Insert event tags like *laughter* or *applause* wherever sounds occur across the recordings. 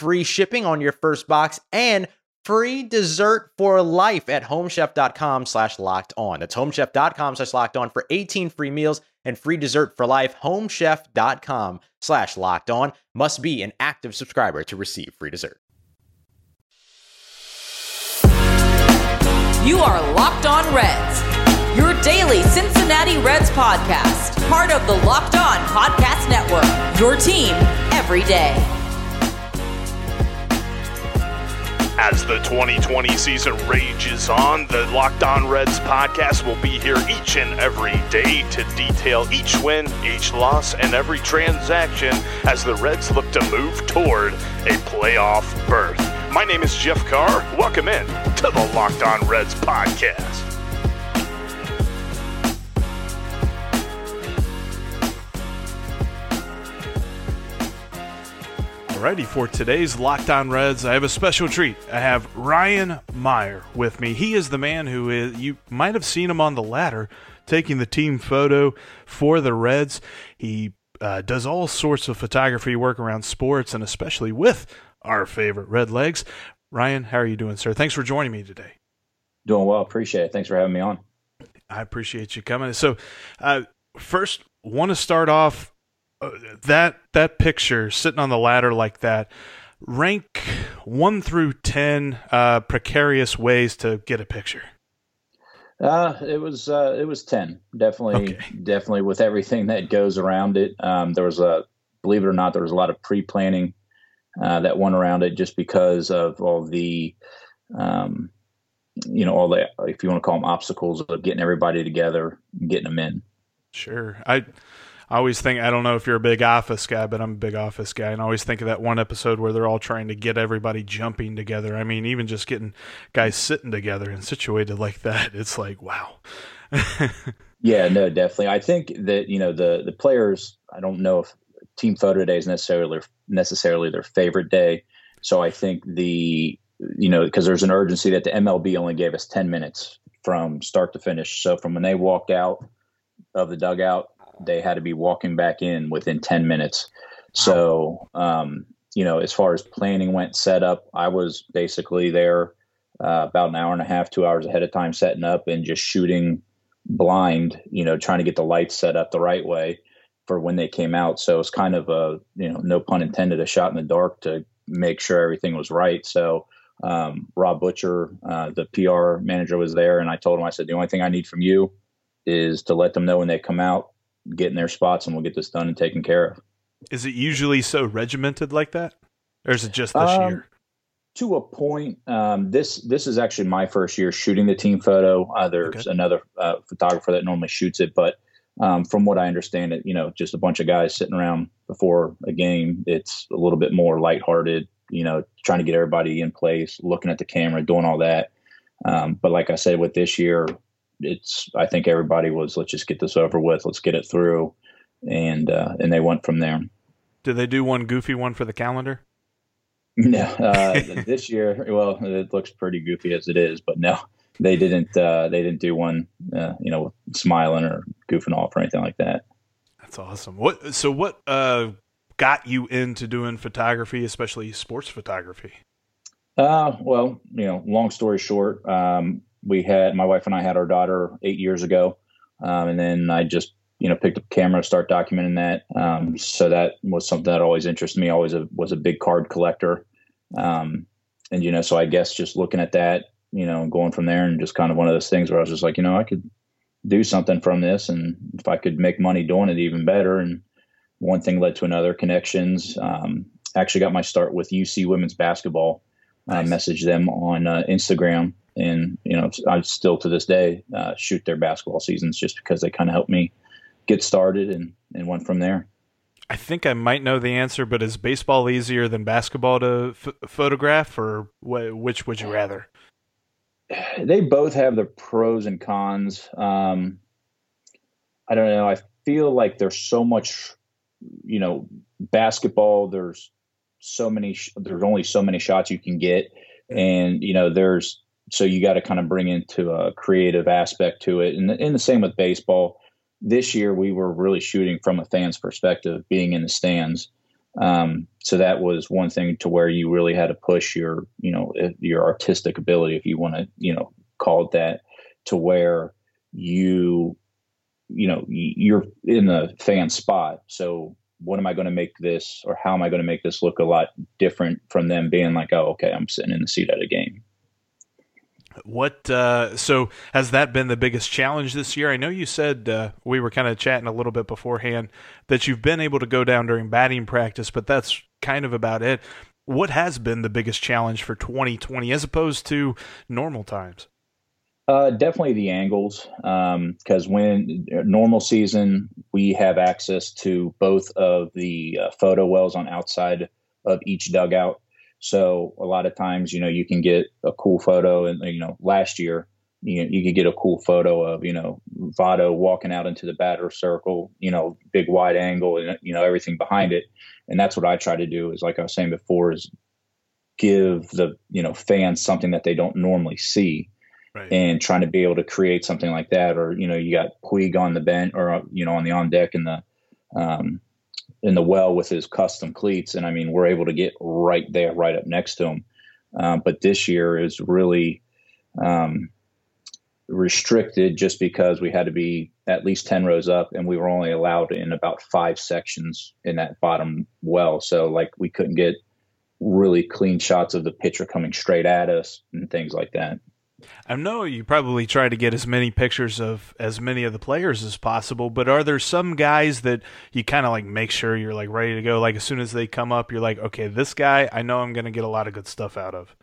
free shipping on your first box and free dessert for life at homechef.com slash locked on. That's homechef.com slash locked on for 18 free meals and free dessert for life. Homechef.com slash locked on must be an active subscriber to receive free dessert. You are Locked On Reds, your daily Cincinnati Reds podcast, part of the Locked On Podcast Network, your team every day. As the 2020 season rages on, the Locked On Reds podcast will be here each and every day to detail each win, each loss, and every transaction as the Reds look to move toward a playoff berth. My name is Jeff Carr. Welcome in to the Locked On Reds podcast. Alrighty, for today's Locked On Reds, I have a special treat. I have Ryan Meyer with me. He is the man who is, you might have seen him on the ladder taking the team photo for the Reds. He uh, does all sorts of photography work around sports and especially with our favorite Red Legs. Ryan, how are you doing, sir? Thanks for joining me today. Doing well. Appreciate it. Thanks for having me on. I appreciate you coming. So, uh, first, want to start off that that picture sitting on the ladder like that rank one through ten uh, precarious ways to get a picture? Uh, it was uh, it was ten. Definitely okay. definitely with everything that goes around it. Um, there was a believe it or not there was a lot of pre-planning uh, that went around it just because of all the um, you know all the if you want to call them obstacles of getting everybody together and getting them in. Sure. I I always think I don't know if you're a big office guy, but I'm a big office guy, and I always think of that one episode where they're all trying to get everybody jumping together. I mean, even just getting guys sitting together and situated like that, *laughs* it's like wow. *laughs* yeah, no, definitely. I think that you know the the players. I don't know if team photo day is necessarily necessarily their favorite day. So I think the you know because there's an urgency that the MLB only gave us 10 minutes from start to finish. So from when they walked out of the dugout they had to be walking back in within 10 minutes. So, um, you know, as far as planning went, set up, I was basically there uh, about an hour and a half, two hours ahead of time, setting up and just shooting blind, you know, trying to get the lights set up the right way for when they came out. So it's kind of a, you know, no pun intended, a shot in the dark to make sure everything was right. So, um, Rob Butcher, uh, the PR manager, was there, and I told him, I said, the only thing I need from you is to let them know when they come out get in their spots and we'll get this done and taken care of. Is it usually so regimented like that, or is it just this um, year? To a point. Um, this this is actually my first year shooting the team photo. Uh, there's okay. another uh, photographer that normally shoots it, but um, from what I understand, it you know just a bunch of guys sitting around before a game. It's a little bit more lighthearted. You know, trying to get everybody in place, looking at the camera, doing all that. Um, but like I said, with this year, it's I think everybody was let's just get this over with, let's get it through, and uh, and they went from there. Did they do one goofy one for the calendar? *laughs* No, uh, this year. Well, it looks pretty goofy as it is, but no, they didn't. Uh, they didn't do one. Uh, you know, smiling or goofing off or anything like that. That's awesome. What? So what? Uh, got you into doing photography, especially sports photography? Uh, well, you know, long story short, um, we had my wife and I had our daughter eight years ago, um, and then I just you know picked up a camera, to start documenting that. Um, so that was something that always interested me. Always a, was a big card collector, um, and you know, so I guess just looking at that, you know, going from there, and just kind of one of those things where I was just like, you know, I could do something from this, and if I could make money doing it, even better. And one thing led to another. Connections. Um, actually, got my start with UC women's basketball. Nice. I messaged them on uh, Instagram, and you know, I still to this day uh, shoot their basketball seasons just because they kind of helped me get started and and went from there. I think I might know the answer, but is baseball easier than basketball to f- photograph, or wh- which would you rather? They both have their pros and cons. Um, I don't know. I feel like there's so much, you know, basketball. There's so many. There's only so many shots you can get, and you know, there's so you got to kind of bring into a creative aspect to it, and, the same with baseball this year we were really shooting from a fan's perspective, being in the stands. Um, so that was one thing to where you really had to push your, you know, your artistic ability, if you want to, you know, call it that, to where you, you know, you're in the fan spot. So what am I going to make this, or how am I going to make this look a lot different from them being like, oh, okay, I'm sitting in the seat at a game. What uh, so has that been the biggest challenge this year? I know you said uh, we were kind of chatting a little bit beforehand that you've been able to go down during batting practice, but that's kind of about it. What has been the biggest challenge for 2020 as opposed to normal times? Uh, definitely the angles, because um, when normal season we have access to both of the uh, photo wells on outside of each dugout so a lot of times, you know, you can get a cool photo, and you know, last year, you you could get a cool photo of you know Votto walking out into the batter circle, you know, big wide angle, and you know everything behind it. And that's what I try to do. Is like I was saying before, is give the you know fans something that they don't normally see. Right. and trying to be able to create something like that. Or you know, you got Puig on the bench, or you know, on the on deck in the um, in the well with his custom cleats, and I mean we're able to get right there, right up next to him. Um, but this year is really um, restricted just because we had to be at least 10 rows up and we were only allowed in about five sections in that bottom well. So, like, we couldn't get really clean shots of the pitcher coming straight at us and things like that. I know you probably try to get as many pictures of as many of the players as possible, but are there some guys that you kind of like make sure you're like ready to go? Like as soon as they come up, you're like, okay, this guy, I know I'm going to get a lot of good stuff out of.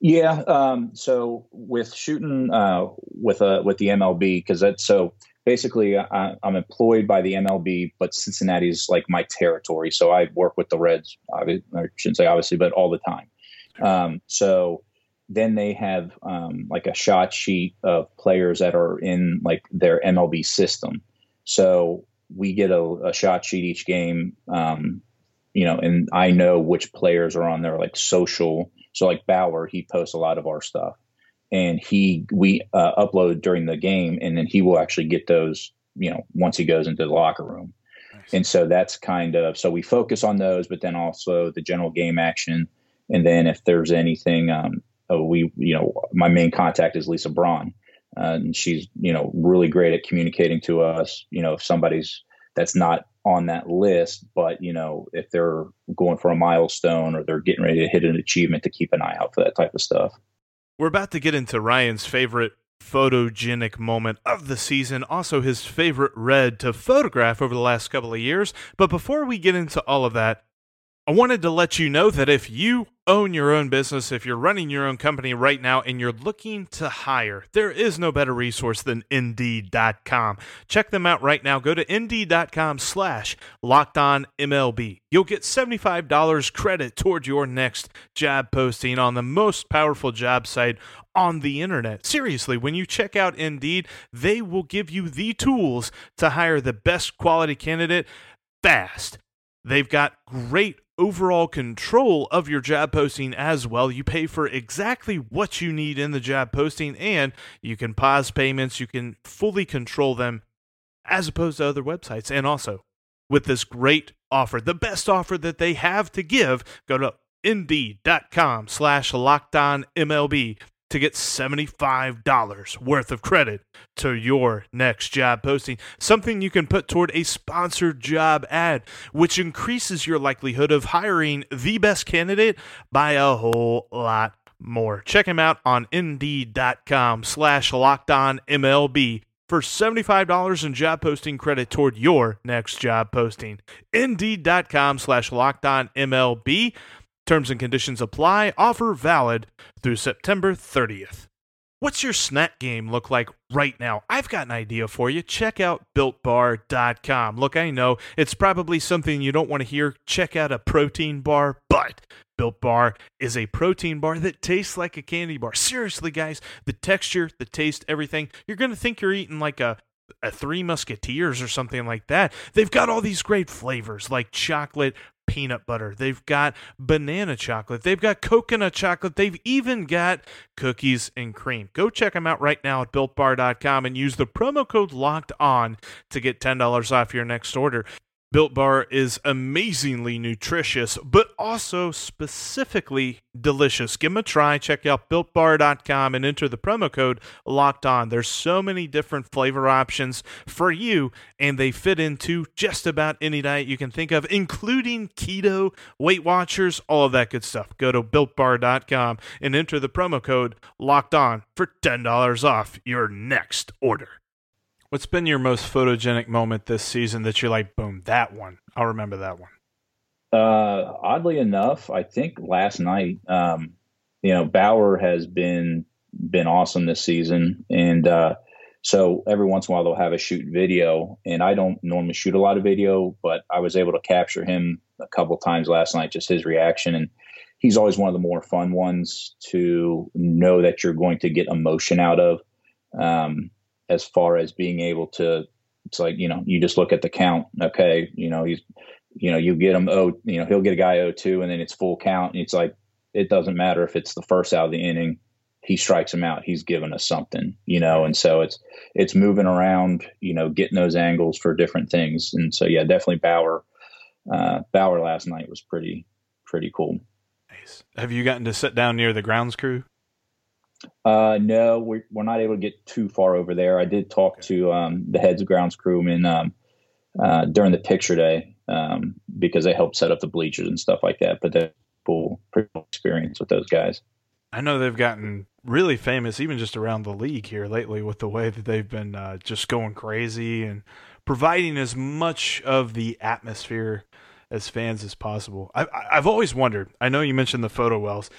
Yeah. Um, so with shooting uh, with uh, with the MLB, because that's so basically I, am employed by the MLB, but Cincinnati is like my territory. So I work with the Reds. I shouldn't say obviously, but all the time. Um, so then they have um, like a shot sheet of players that are in like their MLB system. So we get a, a shot sheet each game, um, you know, and I know which players are on their like social. So like Bauer, he posts a lot of our stuff, and he we uh, upload during the game, and then he will actually get those, you know, once he goes into the locker room. Nice. And so that's kind of so we focus on those, but then also the general game action. And then if there's anything um, uh, we, you know, my main contact is Lisa Braun. Uh, and she's, you know, really great at communicating to us, you know, if somebody's that's not on that list, but, you know, if they're going for a milestone or they're getting ready to hit an achievement to keep an eye out for that type of stuff. We're about to get into Ryan's favorite photogenic moment of the season, also his favorite red to photograph over the last couple of years. But before we get into all of that, I wanted to let you know that if you own your own business, if you're running your own company right now and you're looking to hire, there is no better resource than Indeed.com. Check them out right now. Go to Indeed.com slash locked on MLB. You'll get $75 credit toward your next job posting on the most powerful job site on the internet. Seriously, when you check out Indeed, they will give you the tools to hire the best quality candidate fast. They've got great overall control of your job posting as well. You pay for exactly what you need in the job posting, and you can pause payments, you can fully control them as opposed to other websites. And also, with this great offer, the best offer that they have to give, go to indeed.com slash locked on MLB to get $75 worth of credit to your next job posting. Something you can put toward a sponsored job ad, which increases your likelihood of hiring the best candidate by a whole lot more. Check him out on indeed.com slash MLB for $75 in job posting credit toward your next job posting. Indeed.com slash MLB. Terms and conditions apply. Offer valid through September 30th. What's your snack game look like right now? I've got an idea for you. Check out builtbar.com. Look, I know it's probably something you don't want to hear. Check out a protein bar, but Built Bar is a protein bar that tastes like a candy bar. Seriously, guys, the texture, the taste, everything. You're going to think you're eating like a a Three Musketeers or something like that. They've got all these great flavors like chocolate, peanut butter. They've got banana chocolate. They've got coconut chocolate. They've even got cookies and cream. Go check them out right now at builtbar.com and use the promo code locked on to get $10 off your next order. Built Bar is amazingly nutritious, but also specifically delicious. Give them a try. Check out builtbar.com and enter the promo code locked on. There's so many different flavor options for you, and they fit into just about any diet you can think of, including keto, Weight Watchers, all of that good stuff. Go to builtbar.com and enter the promo code locked on for $10 off your next order. What's been your most photogenic moment this season that you're like, boom, that one? I'll remember that one. Uh, oddly enough, I think last night, um, you know, Bauer has been been awesome this season, and uh, so every once in a while they'll have a shoot video, and I don't normally shoot a lot of video, but I was able to capture him a couple times last night, just his reaction, and he's always one of the more fun ones to know that you're going to get emotion out of. Um, as far as being able to it's like you know you just look at the count okay you know he's you know you get him oh you know he'll get a guy 0-2 and then it's full count and it's like it doesn't matter if it's the first out of the inning he strikes him out he's given us something you know and so it's it's moving around you know getting those angles for different things. And so yeah definitely bauer uh, bauer last night was pretty pretty cool. Nice. Have you gotten to sit down near the grounds crew uh, no, we're, we're not able to get too far over there. I did talk to um, the heads of grounds crewmen um, uh, during the picture day um, because they helped set up the bleachers and stuff like that. But they cool, pretty cool experience with those guys. I know they've gotten really famous, even just around the league here lately, with the way that they've been uh, just going crazy and providing as much of the atmosphere as fans as possible. I, have always wondered. I know you mentioned the photo wells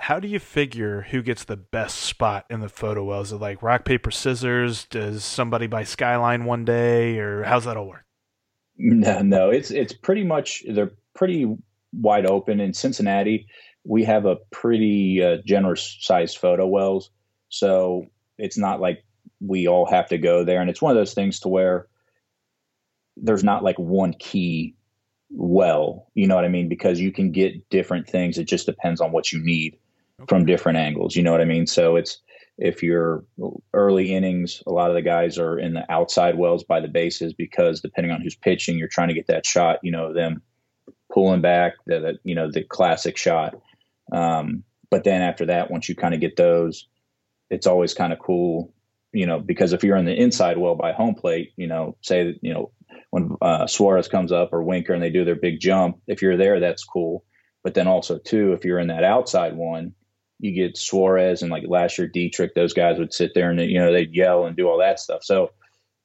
how do you figure who gets the best spot in the photo well? Is it like rock, paper, scissors? Does somebody buy Skyline one day, or how's that all work? No, no, it's it's pretty much they're pretty wide open in Cincinnati. We have a pretty uh, generous sized photo wells, so it's not like we all have to go there. And it's one of those things to where there's not like one key well, you know what I mean? Because you can get different things. It just depends on what you need okay. from different angles. You know what I mean? So it's if you're early innings, a lot of the guys are in the outside wells by the bases because depending on who's pitching, you're trying to get that shot. You know them pulling back, the, the you know the classic shot. Um, but then after that, once you kind of get those, it's always kind of cool, you know, because if you're in the inside well by home plate, you know, say that you know when uh, Suarez comes up or Winker and they do their big jump, if you're there, that's cool. But then also too, if you're in that outside one, you get Suarez and like last year Dietrich, those guys would sit there and you know they'd yell and do all that stuff. So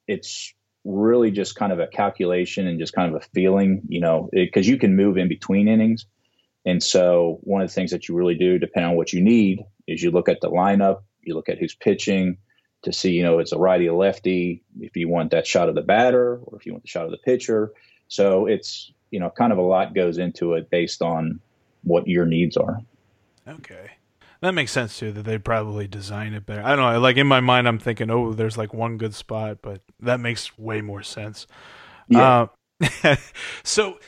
it's really just kind of a calculation and just kind of a feeling, you know, because you can move in between innings. And so one of the things that you really do, depending on what you need, is you look at the lineup, you look at who's pitching to see, you know, it's a righty or lefty, if you want that shot of the batter or if you want the shot of the pitcher. So it's, you know, kind of a lot goes into it based on what your needs are. Okay. That makes sense too. That they probably design it better. I don't know. Like in my mind, I'm thinking, oh, there's like one good spot, but that makes way more sense. Yeah. Uh, *laughs* so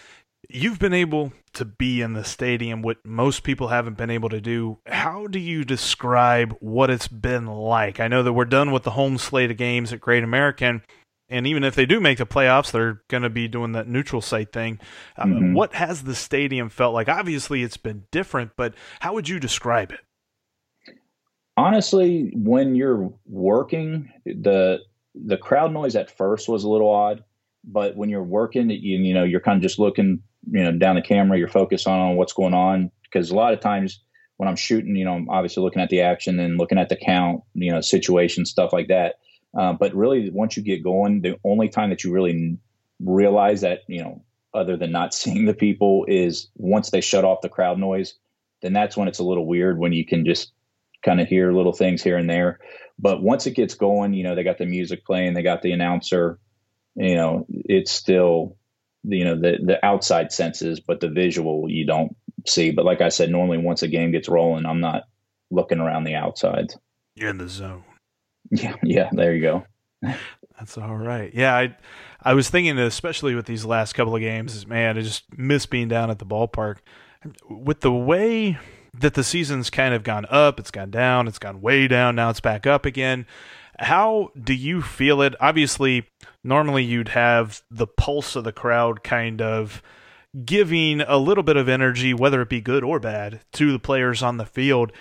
you've been able to be in the stadium, what most people haven't been able to do. How do you describe what it's been like? I know that we're done with the home slate of games at Great American, and even if they do make the playoffs, they're going to be doing that neutral site thing. Uh, mm-hmm. what has the stadium felt like? Obviously, it's been different, but how would you describe it? Honestly, when you're working, the the crowd noise at first was a little odd, but when you're working, you, you know, you're kind of just looking, you know, down the camera, you're focused on, what's going on. Because a lot of times when I'm shooting, you know, I'm obviously looking at the action and looking at the count, you know, situation, stuff like that. Uh, but really, once you get going, the only time that you really realize that, you know, other than not *laughs* seeing the people is once they shut off the crowd noise, then that's when it's a little weird when you can just kind of hear little things here and there. But once it gets going, you know, they got the music playing, they got the announcer, you know, it's still, you know, the, the outside senses, but the visual you don't see. But like I said, normally once a game gets rolling, I'm not looking around the outside. You're in the zone. *laughs* Yeah. Yeah. There you go. That's all right. Yeah. I, I was thinking, especially with these last couple of games, man, I just miss being down at the ballpark. With the way that the season's kind of gone up, it's gone down, it's gone way down, now it's back up again. How do you feel it? Obviously, normally you'd have the pulse of the crowd kind of giving a little bit of energy, whether it be good or bad, to the players on the field.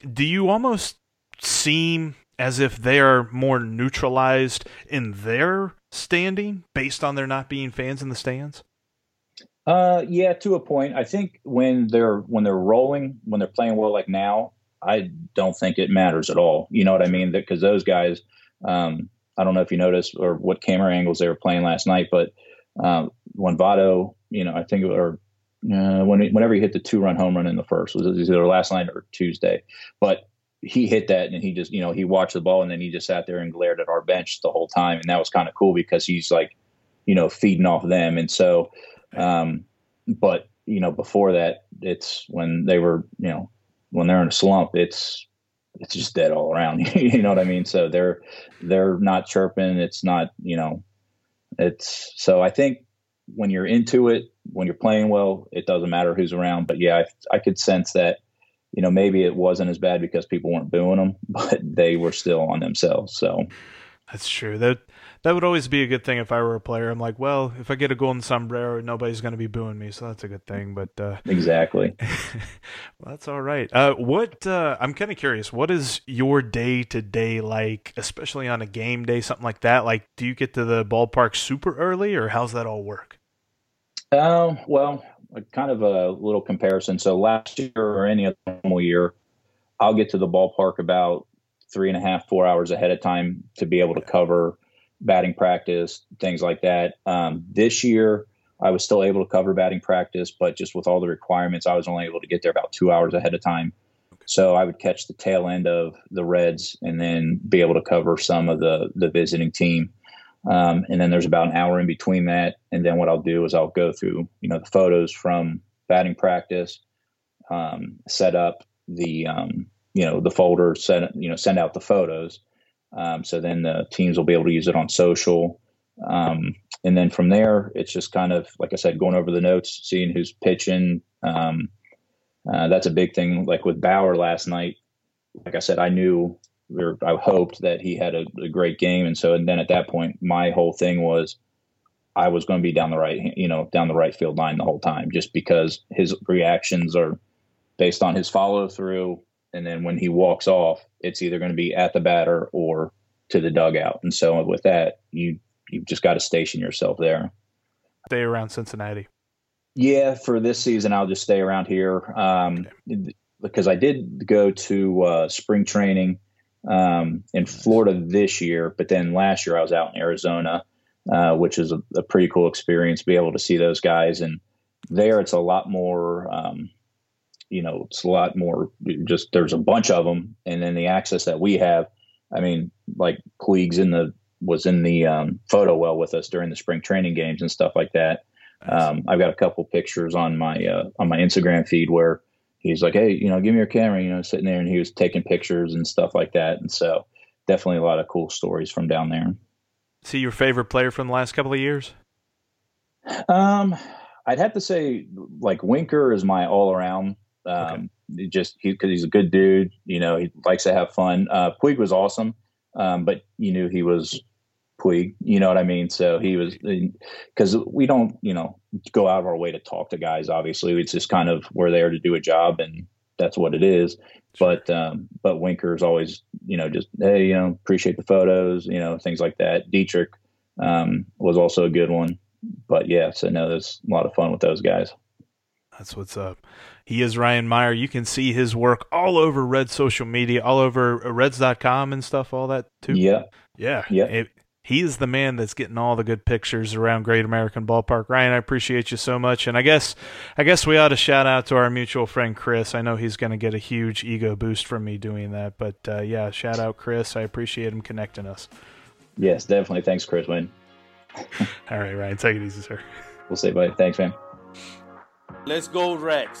Do you almost seem as if they are more neutralized in their standing based on there not being fans in the stands? Uh, yeah, to a point. I think when they're when they're rolling, when they're playing well, like now, I don't think it matters at all. You know what I mean? Because those guys, um, I don't know if you noticed or what camera angles they were playing last night, but um, when Votto, you know, I think or uh, when whenever he hit the two run home run in the first was either last night or Tuesday, but he hit that and he just you know he watched the ball and then he just sat there and glared at our bench the whole time and that was kind of cool because he's like you know feeding off them and so um but you know before that it's when they were you know when they're in a slump it's it's just dead all around. *laughs* You know what i mean? So they're they're not chirping. It's not you know it's so i think when you're into it when you're playing well it doesn't matter who's around. But yeah i, I could sense that you know, maybe it wasn't as bad because people weren't booing them, *laughs* but they were still on themselves. So that's true. That that would always be a good thing if I were a player. I'm like, well, if I get a golden sombrero, nobody's going to be booing me, so that's a good thing. But uh, exactly, *laughs* well, that's all right. Uh, what uh, I'm kind of curious. What is your day to day like, especially on a game day, something like that? Like, do you get to the ballpark super early, or how's that all work? Um, well, kind of a little comparison. So last year or any other normal year, I'll get to the ballpark about three and a half, four hours ahead of time to be able to cover batting practice, things like that. Um, this year, I was still able to cover batting practice, but just with all the requirements, I was only able to get there about two hours ahead of time. So I would catch the tail end of the Reds and then be able to cover some of the the visiting team. Um, and then there's about an hour in between that. And then what I'll do is I'll go through, you know, the photos from batting practice, um, set up the, um, you know, the folder, set, you know, send out the photos. Um, so then the teams will be able to use it on social. Um, and then from there, it's just kind of, like I said, going over the notes, seeing who's pitching. Um, uh, that's a big thing. Like with Bauer last night, like I said, I knew or I hoped that he had a, a, great game. And so, and then at that point, my whole thing was I was going to be down the right, you know, down the right field line the whole time, just because his reactions are based on his follow through. And then when he walks off, it's either going to be at the batter or to the dugout. And so with that, you you've just got to station yourself there. Stay around Cincinnati. Yeah, for this season, I'll just stay around here um, okay. because I did go to uh, spring training um, in Florida this year, but then last year I was out in Arizona, uh, which is a, a, pretty cool experience. to Be able to see those guys, and there it's a lot more. Um, you know, it's a lot more. Just there's a bunch of them, and then the access that we have. I mean, like Puig's in the was in the um, photo well with us during the spring training games and stuff like that. Um, I've got a couple pictures on my uh, on my Instagram feed where he's like, hey, you know, give me your camera, you know, sitting there and he was taking pictures and stuff like that. And so definitely a lot of cool stories from down there. See your favorite player from the last couple of years? Um, I'd have to say like Winker is my all around. Um, okay. just he, cause he's a good dude, you know, he likes to have fun. Uh, Puig was awesome. Um, but you knew he was Puig. You know what I mean? So he was because we don't, you know, go out of our way to talk to guys. Obviously, it's just kind of we're there to do a job, and that's what it is. But um, but Winker's always, you know, just hey, you know, appreciate the photos, you know, things like that. Dietrich um, was also a good one. But yeah, so no, there's a lot of fun with those guys. That's what's up. He is Ryan Meyer. You can see his work all over Red social media, all over Reds.com and stuff, all that too. Yeah. Yeah. Yeah. It, he is the man that's getting all the good pictures around Great American Ballpark. Ryan, I appreciate you so much, and I guess I guess we ought to shout out to our mutual friend Chris. I know he's going to get a huge ego boost from me doing that, but uh, yeah, shout out Chris. I appreciate him connecting us. Yes, definitely. Thanks, Chris Wayne. *laughs* all right, Ryan, take it easy, sir. We'll say bye. Thanks, man. Let's go, Reds.